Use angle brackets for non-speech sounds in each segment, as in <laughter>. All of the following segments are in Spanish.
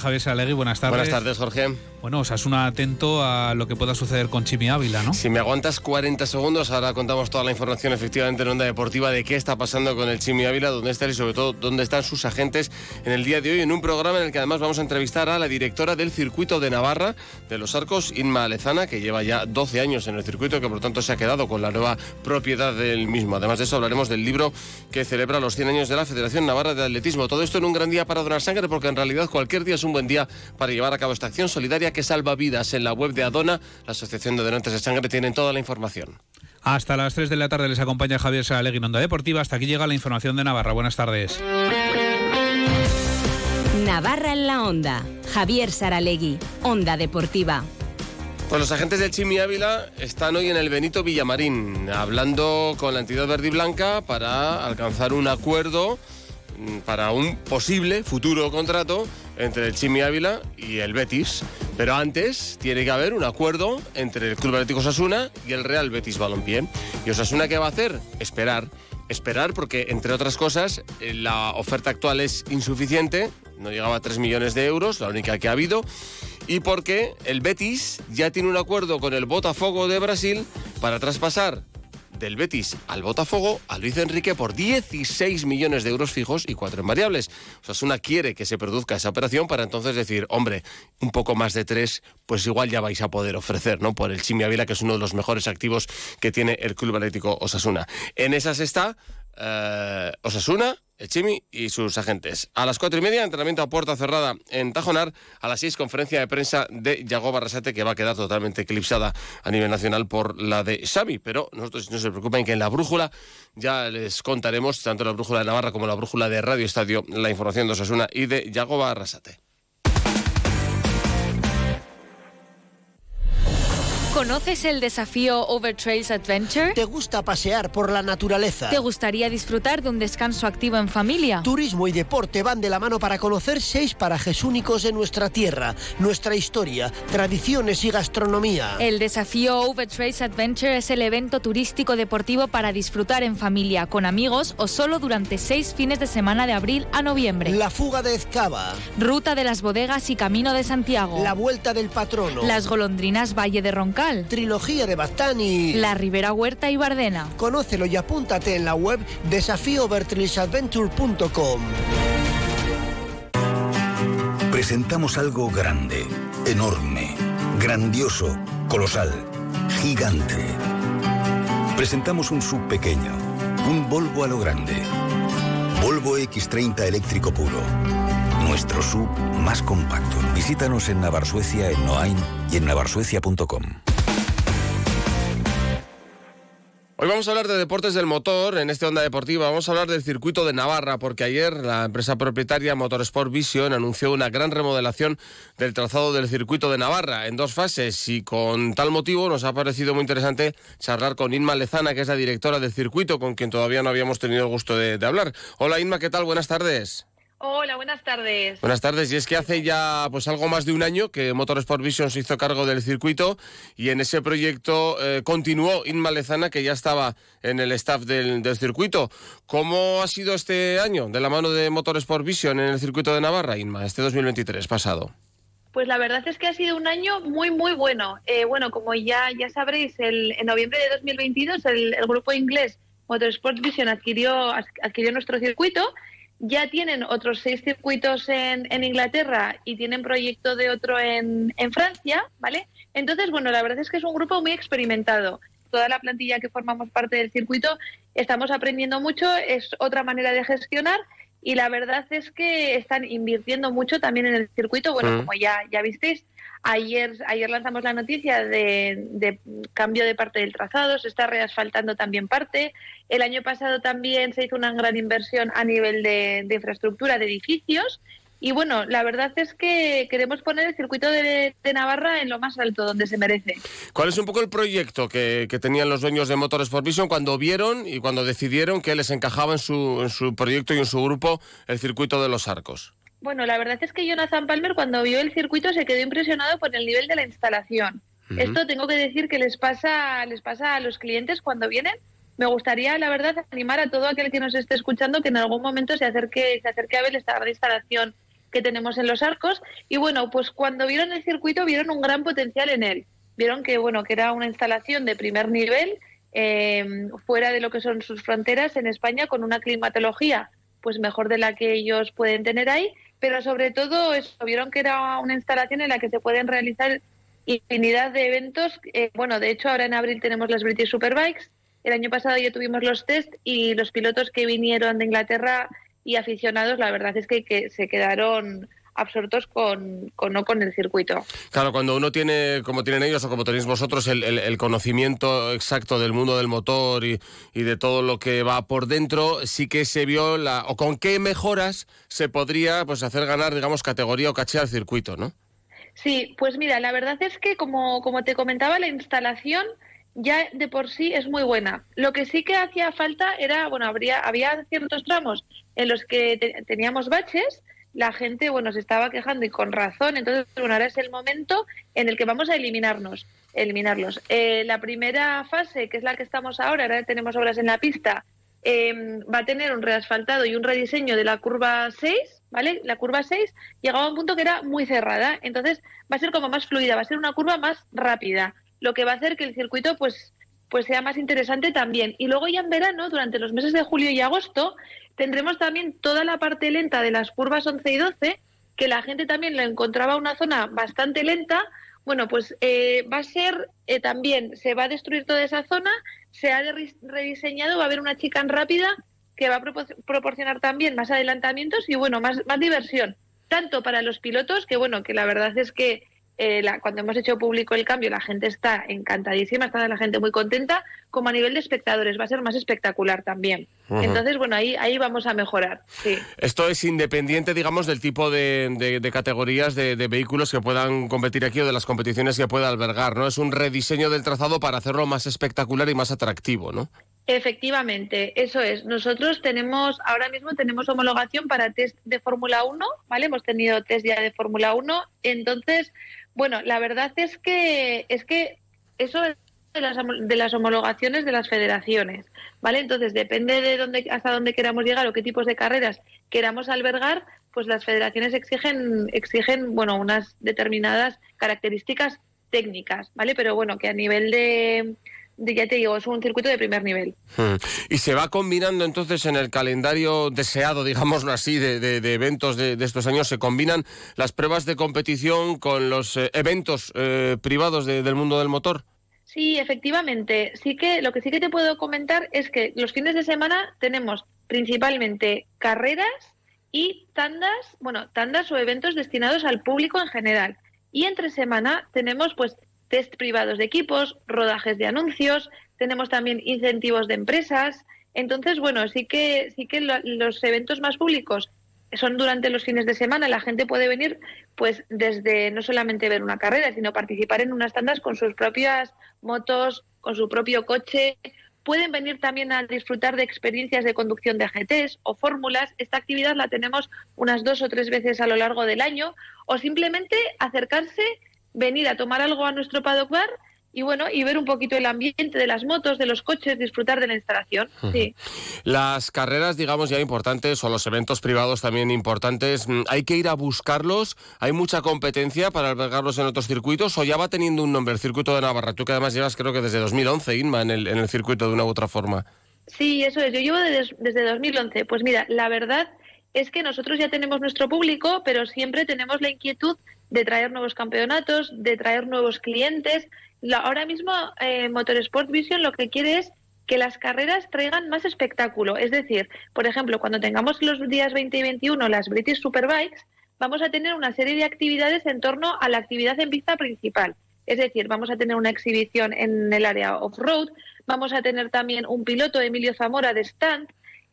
Javier Salegui, buenas tardes. Buenas tardes, Jorge. Bueno, Osasuna atento a lo que pueda suceder con Chimi Ávila, ¿no? Si me aguantas 40 segundos, ahora contamos toda la información efectivamente en Onda Deportiva de qué está pasando con el Chimi Ávila, dónde está y sobre todo dónde están sus agentes en el día de hoy, en un programa en el que además vamos a entrevistar a la directora del circuito de Navarra de los Arcos, Inma Alezana, que lleva ya 12 años en el circuito, que por lo tanto se ha quedado con la nueva propiedad del mismo. Además de eso hablaremos del libro que celebra los 100 años de la Federación Navarra de Atletismo. Todo esto en un gran día para donar sangre, porque en realidad cualquier día es un buen día para llevar a cabo esta acción solidaria que salva vidas. En la web de Adona, la Asociación de Donantes de Sangre, tienen toda la información. Hasta las 3 de la tarde les acompaña Javier Saralegui en Onda Deportiva. Hasta aquí llega la información de Navarra. Buenas tardes. Navarra en la Onda. Javier Saralegui, Onda Deportiva. Pues los agentes del Chimi Ávila están hoy en el Benito Villamarín, hablando con la entidad verde y blanca para alcanzar un acuerdo mm, para un posible futuro contrato entre el Chimi Ávila y el Betis. Pero antes tiene que haber un acuerdo entre el Club Atlético Osasuna y el Real Betis Balompié. ¿Y Osasuna qué va a hacer? Esperar. Esperar porque, entre otras cosas, eh, la oferta actual es insuficiente, no llegaba a 3 millones de euros, la única que ha habido, y porque el Betis ya tiene un acuerdo con el Botafogo de Brasil para traspasar del Betis al Botafogo a Luis Enrique por 16 millones de euros fijos y cuatro en variables. Osasuna quiere que se produzca esa operación para entonces decir, hombre, un poco más de tres, pues igual ya vais a poder ofrecer, ¿no? Por el Chimi Ávila, que es uno de los mejores activos que tiene el Club Atlético Osasuna. En esas está eh, Osasuna, el Chimi y sus agentes. A las cuatro y media, entrenamiento a puerta cerrada en Tajonar. A las seis, conferencia de prensa de Yago Barrasate, que va a quedar totalmente eclipsada a nivel nacional por la de Xavi. Pero nosotros no se preocupen que en la brújula ya les contaremos, tanto la brújula de Navarra como la brújula de Radio Estadio, la información de Osasuna y de Yago Barrasate. ¿Conoces el desafío Overtrails Adventure? ¿Te gusta pasear por la naturaleza? ¿Te gustaría disfrutar de un descanso activo en familia? Turismo y deporte van de la mano para conocer seis parajes únicos de nuestra tierra, nuestra historia, tradiciones y gastronomía. El desafío Overtrails Adventure es el evento turístico deportivo para disfrutar en familia, con amigos o solo durante seis fines de semana de abril a noviembre. La fuga de Ezcaba. Ruta de las bodegas y Camino de Santiago. La vuelta del patrono. Las golondrinas Valle de Roncal. Trilogía de Bastani. La Ribera Huerta y Bardena. Conócelo y apúntate en la web desafíovertrisadventure.com. Presentamos algo grande, enorme, grandioso, colosal, gigante. Presentamos un sub pequeño, un Volvo a lo grande. Volvo X30 eléctrico puro. Nuestro sub más compacto. Visítanos en Navarsuecia, en Noain y en navarsuecia.com. Hoy vamos a hablar de deportes del motor en este Onda Deportiva. Vamos a hablar del circuito de Navarra, porque ayer la empresa propietaria Motorsport Vision anunció una gran remodelación del trazado del circuito de Navarra en dos fases. Y con tal motivo nos ha parecido muy interesante charlar con Inma Lezana, que es la directora del circuito, con quien todavía no habíamos tenido el gusto de, de hablar. Hola Inma, ¿qué tal? Buenas tardes. Hola, buenas tardes. Buenas tardes. Y es que hace ya pues algo más de un año que Motorsport Vision se hizo cargo del circuito y en ese proyecto eh, continuó Inma Lezana, que ya estaba en el staff del, del, circuito. ¿Cómo ha sido este año de la mano de Motorsport Vision en el circuito de Navarra, Inma, este 2023 pasado? Pues la verdad es que ha sido un año muy, muy bueno. Eh, bueno, como ya, ya sabréis, el, en noviembre de 2022 el, el grupo inglés Motorsport Vision adquirió, adquirió nuestro circuito ya tienen otros seis circuitos en, en, Inglaterra y tienen proyecto de otro en, en, Francia, ¿vale? Entonces, bueno, la verdad es que es un grupo muy experimentado. Toda la plantilla que formamos parte del circuito estamos aprendiendo mucho, es otra manera de gestionar y la verdad es que están invirtiendo mucho también en el circuito. Bueno, mm. como ya, ya visteis, Ayer, ayer lanzamos la noticia de, de, cambio de parte del trazado, se está reasfaltando también parte. El año pasado también se hizo una gran inversión a nivel de, de infraestructura de edificios. Y bueno, la verdad es que queremos poner el circuito de, de, Navarra en lo más alto, donde se merece. ¿Cuál es un poco el proyecto que, que tenían los dueños de Motorsport Vision cuando vieron y cuando decidieron que les encajaba en su, en su proyecto y en su grupo el circuito de los arcos? Bueno, la verdad es que Jonathan Palmer cuando vio el circuito se quedó impresionado por el nivel de la instalación. Uh -huh. Esto tengo que decir que les pasa, les pasa a los clientes cuando vienen. Me gustaría, la verdad, animar a todo aquel que nos esté escuchando que en algún momento se acerque, se acerque a ver estado de instalación que tenemos en los arcos. Y bueno, pues cuando vieron el circuito vieron un gran potencial en él. Vieron que, bueno, que era una instalación de primer nivel, eh, fuera de lo que son sus fronteras en España, con una climatología pues mejor de la que ellos pueden tener ahí, pero sobre todo eso, vieron que era una instalación en la que se pueden realizar infinidad de eventos. Eh, bueno, de hecho, ahora en abril tenemos las British Superbikes. El año pasado ya tuvimos los test y los pilotos que vinieron de Inglaterra y aficionados, la verdad es que, que se quedaron absortos con, con, no con el circuito. Claro, cuando uno tiene, como tienen ellos o como tenéis vosotros, el, el, conocimiento exacto del mundo del motor y, y, de todo lo que va por dentro, sí que se vio la, o con qué mejoras se podría pues hacer ganar, digamos, categoría o caché al circuito, ¿no? Sí, pues mira, la verdad es que como, como te comentaba, la instalación ya de por sí es muy buena. Lo que sí que hacía falta era, bueno, habría, había ciertos tramos en los que teníamos baches, la gente, bueno, se estaba quejando y con razón. Entonces, bueno, ahora es el momento en el que vamos a eliminarnos, eliminarlos. Eh, la primera fase, que es la que estamos ahora, ahora tenemos obras en la pista, em, va a tener un reasfaltado y un rediseño de la curva 6, ¿vale? La curva 6 llegaba a un punto que era muy cerrada, entonces va a ser como más fluida, va a ser una curva más rápida, lo que va a hacer que el circuito, pues, pues sea más interesante también. Y luego ya en verano, durante los meses de julio y agosto, tendremos también toda la parte lenta de las curvas 11 y 12, que la gente también la encontraba una zona bastante lenta. Bueno, pues eh, va a ser eh, también, se va a destruir toda esa zona, se ha rediseñado, va a haber una chicane rápida que va a proporcionar también más adelantamientos y bueno, más, más diversión, tanto para los pilotos, que bueno, que la verdad es que eh, cuando hemos hecho público el cambio, la gente está encantadísima, está la gente muy contenta, como a nivel de espectadores, va a ser más espectacular también. Entonces, bueno, ahí, ahí vamos a mejorar. Sí. Esto es independiente, digamos, del tipo de, categorías de, vehículos que puedan competir aquí o de las competiciones que pueda albergar, ¿no? Es un rediseño del trazado para hacerlo más espectacular y más atractivo, ¿no? Efectivamente, eso es. Nosotros tenemos, ahora mismo tenemos homologación para test de Fórmula 1, ¿vale? Hemos tenido test ya de Fórmula 1, entonces bueno, la verdad es que es que eso es de las, de las homologaciones de las federaciones, ¿vale? Entonces depende de dónde hasta dónde queramos llegar o qué tipos de carreras queramos albergar, pues las federaciones exigen exigen bueno unas determinadas características técnicas, ¿vale? Pero bueno que a nivel de ya te digo, es un circuito de primer nivel. Hmm. Y se va combinando entonces en el calendario deseado, digámoslo así, de, eventos de, estos años, se combinan las pruebas de competición con los eh, eventos eh, privados del mundo del motor. Sí, efectivamente. Sí que lo que sí que te puedo comentar es que los fines de semana tenemos principalmente carreras y tandas, bueno, tandas o eventos destinados al público en general. Y entre semana tenemos pues test privados de equipos, rodajes de anuncios, tenemos también incentivos de empresas. Entonces, bueno, sí que, sí que los eventos más públicos son durante los fines de semana. La gente puede venir, pues, desde no solamente ver una carrera, sino participar en unas tandas con sus propias motos, con su propio coche. Pueden venir también a disfrutar de experiencias de conducción de GTs o fórmulas. Esta actividad la tenemos unas dos o tres veces a lo largo del año. O simplemente acercarse venir a tomar algo a nuestro paddock bar y bueno, y ver un poquito el ambiente de las motos, de los coches, disfrutar de la instalación. Sí. Las carreras, digamos, ya importantes, o los eventos privados también importantes, mm, ¿hay que ir a buscarlos? ¿Hay mucha competencia para albergarlos en otros circuitos? ¿O ya va teniendo un nombre el circuito de Navarra? Tú que además llevas creo que desde 2011, Inma, en el, en el circuito de una u otra forma. Sí, eso es. Yo llevo desde, desde 2011. Pues mira, la verdad es que nosotros ya tenemos nuestro público, pero siempre tenemos la inquietud de traer nuevos campeonatos, de traer nuevos clientes. ahora mismo eh, Motorsport Vision lo que quiere es que las carreras traigan más espectáculo. Es decir, por ejemplo, cuando tengamos los días 20 y 21 las British Superbikes, vamos a tener una serie de actividades en torno a la actividad en pista principal. Es decir, vamos a tener una exhibición en el área off-road, vamos a tener también un piloto, Emilio Zamora, de stand,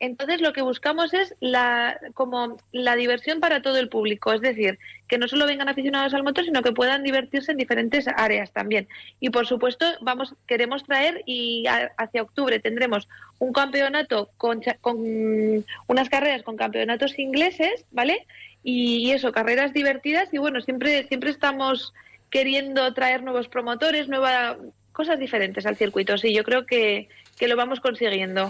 entonces lo que buscamos es la, como la diversión para todo el público, es decir, que no solo vengan aficionados al motor, sino que puedan divertirse en diferentes áreas también. Y por supuesto, vamos, queremos traer y hacia octubre tendremos un campeonato con, con unas carreras con campeonatos ingleses, ¿vale? Y, eso, carreras divertidas y bueno, siempre, siempre estamos queriendo traer nuevos promotores, nueva cosas diferentes al circuito. Sí, yo creo que, que lo vamos consiguiendo.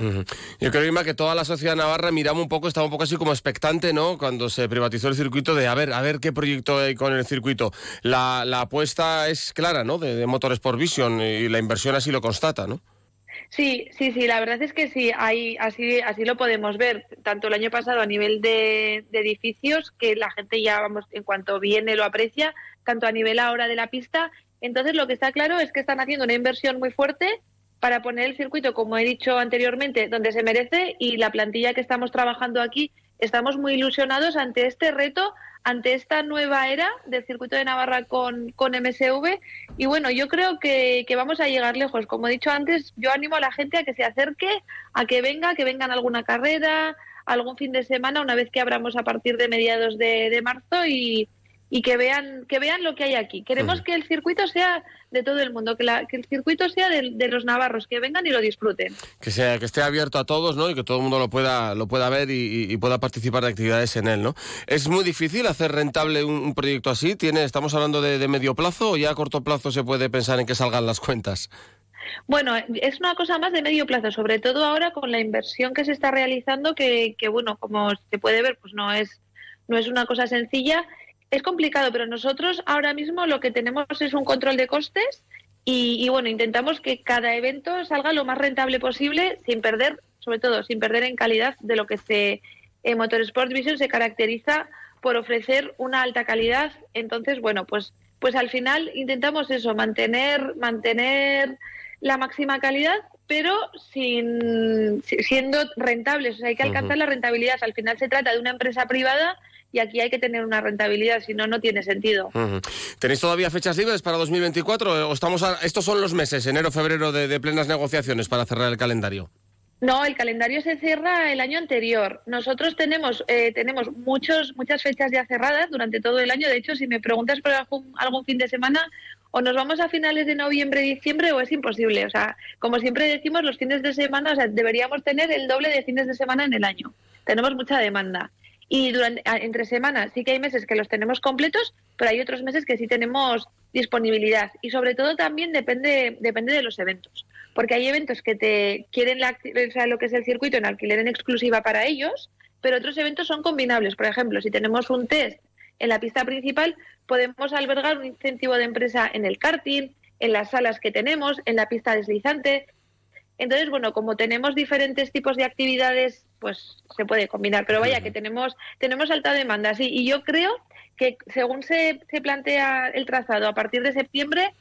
Yo creo, Irma, que toda la sociedad navarra miramos un poco, estaba un poco así como expectante, ¿no? Cuando se privatizó el circuito de a ver, a ver qué proyecto hay con el circuito. La, la apuesta es clara, ¿no? De, de Motorsport Vision y la inversión así lo constata, ¿no? Sí, sí, sí, la verdad es que sí, hay, así, así lo podemos ver, tanto el año pasado a nivel de, de, edificios, que la gente ya, vamos, en cuanto viene lo aprecia, tanto a nivel ahora de la pista. Entonces, lo que está claro es que están haciendo una inversión muy fuerte para poner el circuito, como he dicho anteriormente, donde se merece y la plantilla que estamos trabajando aquí, estamos muy ilusionados ante este reto, ante esta nueva era del circuito de Navarra con, con MSV. Y bueno, yo creo que, vamos a llegar lejos. Como he dicho antes, yo animo a la gente a que se acerque, a que venga, que vengan alguna carrera, algún fin de semana, una vez que abramos a partir de mediados de, de marzo y, y que vean que vean lo que hay aquí. Queremos que el circuito sea de todo el mundo, que, la, que el circuito sea de, de, los navarros, que vengan y lo disfruten. Que sea que esté abierto a todos, ¿no? Y que todo el mundo lo pueda lo pueda ver y, y pueda participar de actividades en él, ¿no? Es muy difícil hacer rentable un, un proyecto así. Tiene, estamos hablando de, de medio plazo o ya a corto plazo se puede pensar en que salgan las cuentas. Bueno, es una cosa más de medio plazo, sobre todo ahora con la inversión que se está realizando, que, que bueno, como se puede ver, pues no es no es una cosa sencilla es complicado, pero nosotros ahora mismo lo que tenemos es un control de costes y, y, bueno, intentamos que cada evento salga lo más rentable posible sin perder, sobre todo, sin perder en calidad de lo que se en Motorsport Vision se caracteriza por ofrecer una alta calidad. Entonces, bueno, pues pues al final intentamos eso, mantener mantener la máxima calidad, pero sin siendo rentables, o sea, hay que alcanzar uh -huh. la rentabilidad. Al final se trata de una empresa privada y aquí hay que tener una rentabilidad, si no, no tiene sentido. Uh -huh. ¿Tenéis todavía fechas libres para 2024 o estamos a, estos son los meses, enero, febrero, de, de plenas negociaciones para cerrar el calendario? No, el calendario se cierra el año anterior. Nosotros tenemos eh, tenemos muchos muchas fechas ya cerradas durante todo el año. De hecho, si me preguntas por algún, algún fin de semana, o nos vamos a finales de noviembre, diciembre, o es imposible. O sea, como siempre decimos, los fines de semana, o sea, deberíamos tener el doble de fines de semana en el año. Tenemos mucha demanda. Y durante, entre semanas sí que hay meses que los tenemos completos, pero hay otros meses que sí tenemos disponibilidad. Y sobre todo también depende, depende de los eventos. Porque hay eventos que te quieren la, o lo que es el circuito en alquiler en exclusiva para ellos, pero otros eventos son combinables. Por ejemplo, si tenemos un test en la pista principal, podemos albergar un incentivo de empresa en el karting, en las salas que tenemos, en la pista deslizante. Entonces, bueno, como tenemos diferentes tipos de actividades, pues se puede combinar. Pero vaya, que tenemos, tenemos alta demanda, sí. Y yo creo que según se, se plantea el trazado a partir de septiembre,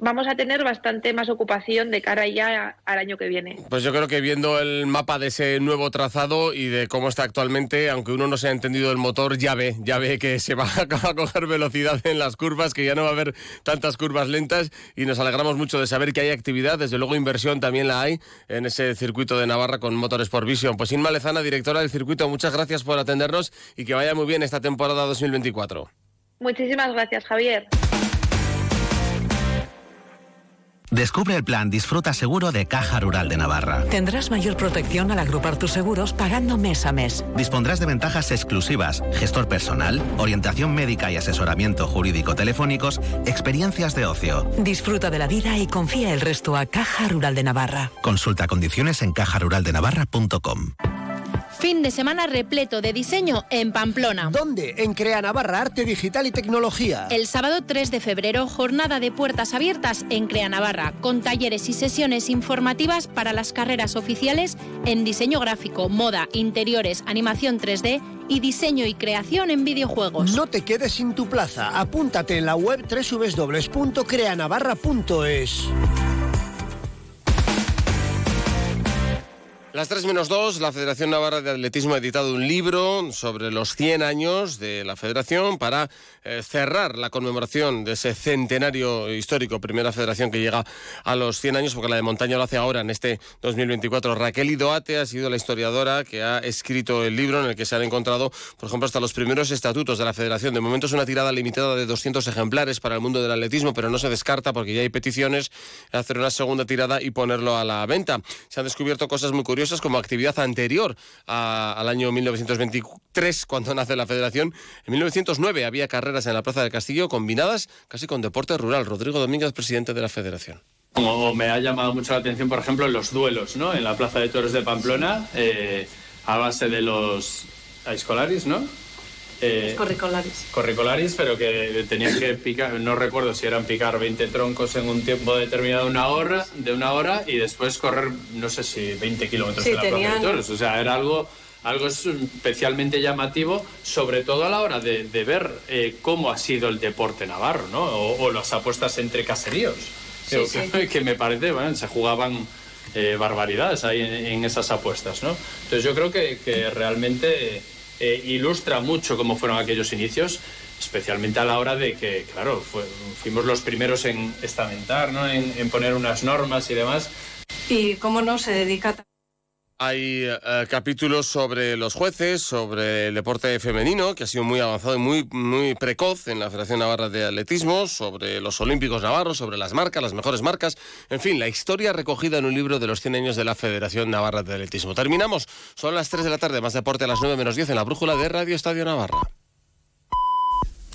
vamos a tener bastante más ocupación de cara ya al año que viene. Pues yo creo que viendo el mapa de ese nuevo trazado y de cómo está actualmente, aunque uno no se ha entendido el motor, ya ve, ya ve que se va <laughs> a coger velocidad en las curvas, que ya no va a haber tantas curvas lentas y nos alegramos mucho de saber que hay actividad, desde luego inversión también la hay en ese circuito de Navarra con Motorsport Vision. Pues Inma Lezana, directora del circuito, muchas gracias por atendernos y que vaya muy bien esta temporada 2024. Muchísimas gracias, Javier. Descubre el plan Disfruta Seguro de Caja Rural de Navarra. Tendrás mayor protección al agrupar tus seguros pagando mes a mes. Dispondrás de ventajas exclusivas, gestor personal, orientación médica y asesoramiento jurídico telefónicos, experiencias de ocio. Disfruta de la vida y confía el resto a Caja Rural de Navarra. Consulta condiciones en cajaruraldenavarra.com. Fin de semana repleto de diseño en Pamplona. ¿Dónde? En Crea Navarra, Arte Digital y Tecnología. El sábado 3 de febrero, jornada de puertas abiertas en Crea Navarra, con talleres y sesiones informativas para las carreras oficiales en diseño gráfico, moda, interiores, animación 3D y diseño y creación en videojuegos. No te quedes sin tu plaza. Apúntate en la web www.creanavarra.es. Las 3 menos 2, la Federación Navarra de Atletismo ha editado un libro sobre los 100 años de la federación para eh, cerrar la conmemoración de ese centenario histórico, primera federación que llega a los 100 años, porque la de montaña lo hace ahora, en este 2024. Raquel Idoate ha sido la historiadora que ha escrito el libro en el que se han encontrado, por ejemplo, hasta los primeros estatutos de la federación. De momento es una tirada limitada de 200 ejemplares para el mundo del atletismo, pero no se descarta porque ya hay peticiones hacer una segunda tirada y ponerlo a la venta. Se han descubierto cosas muy curiosas como actividad anterior al año 1923, cuando nace la federación. En 1909 había carreras en la Plaza del Castillo combinadas casi con deporte rural. Rodrigo Domínguez, presidente de la federación. Como me ha llamado mucho la atención, por ejemplo, los duelos, ¿no? En la Plaza de Toros de Pamplona, eh, a base de los escolaris, ¿no? Eh, Corricolaris. corricolaris, pero que tenían que picar, no recuerdo si eran picar 20 troncos en un tiempo determinado, una hora, de una hora, y después correr, no sé si 20 kilómetros Sí, en la tenían- de Toros. O sea, era algo, algo especialmente llamativo, sobre todo a la hora de, de ver eh, cómo ha sido el deporte navarro, ¿no? O, o las apuestas entre caseríos. Sí, Digo, sí. Que, <laughs> que me parece, bueno, se jugaban eh, barbaridades ahí en, en esas apuestas, ¿no? Entonces yo creo que, que realmente eh, ilustra mucho cómo fueron aquellos inicios, especialmente a la hora de que, claro, fuimos los primeros en estamentar, ¿no? En, en poner unas normas y demás. Y cómo no se dedica Hay eh, capítulos sobre los jueces, sobre el deporte femenino, que ha sido muy avanzado y muy, muy precoz en la Federación Navarra de Atletismo, sobre los Olímpicos Navarros, sobre las marcas, las mejores marcas, en fin, la historia recogida en un libro de los 100 años de la Federación Navarra de Atletismo. Terminamos, son las 3 de la tarde, más deporte a las 9 menos 10 en la brújula de Radio Estadio Navarra.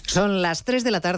Son las 3 de la tarde.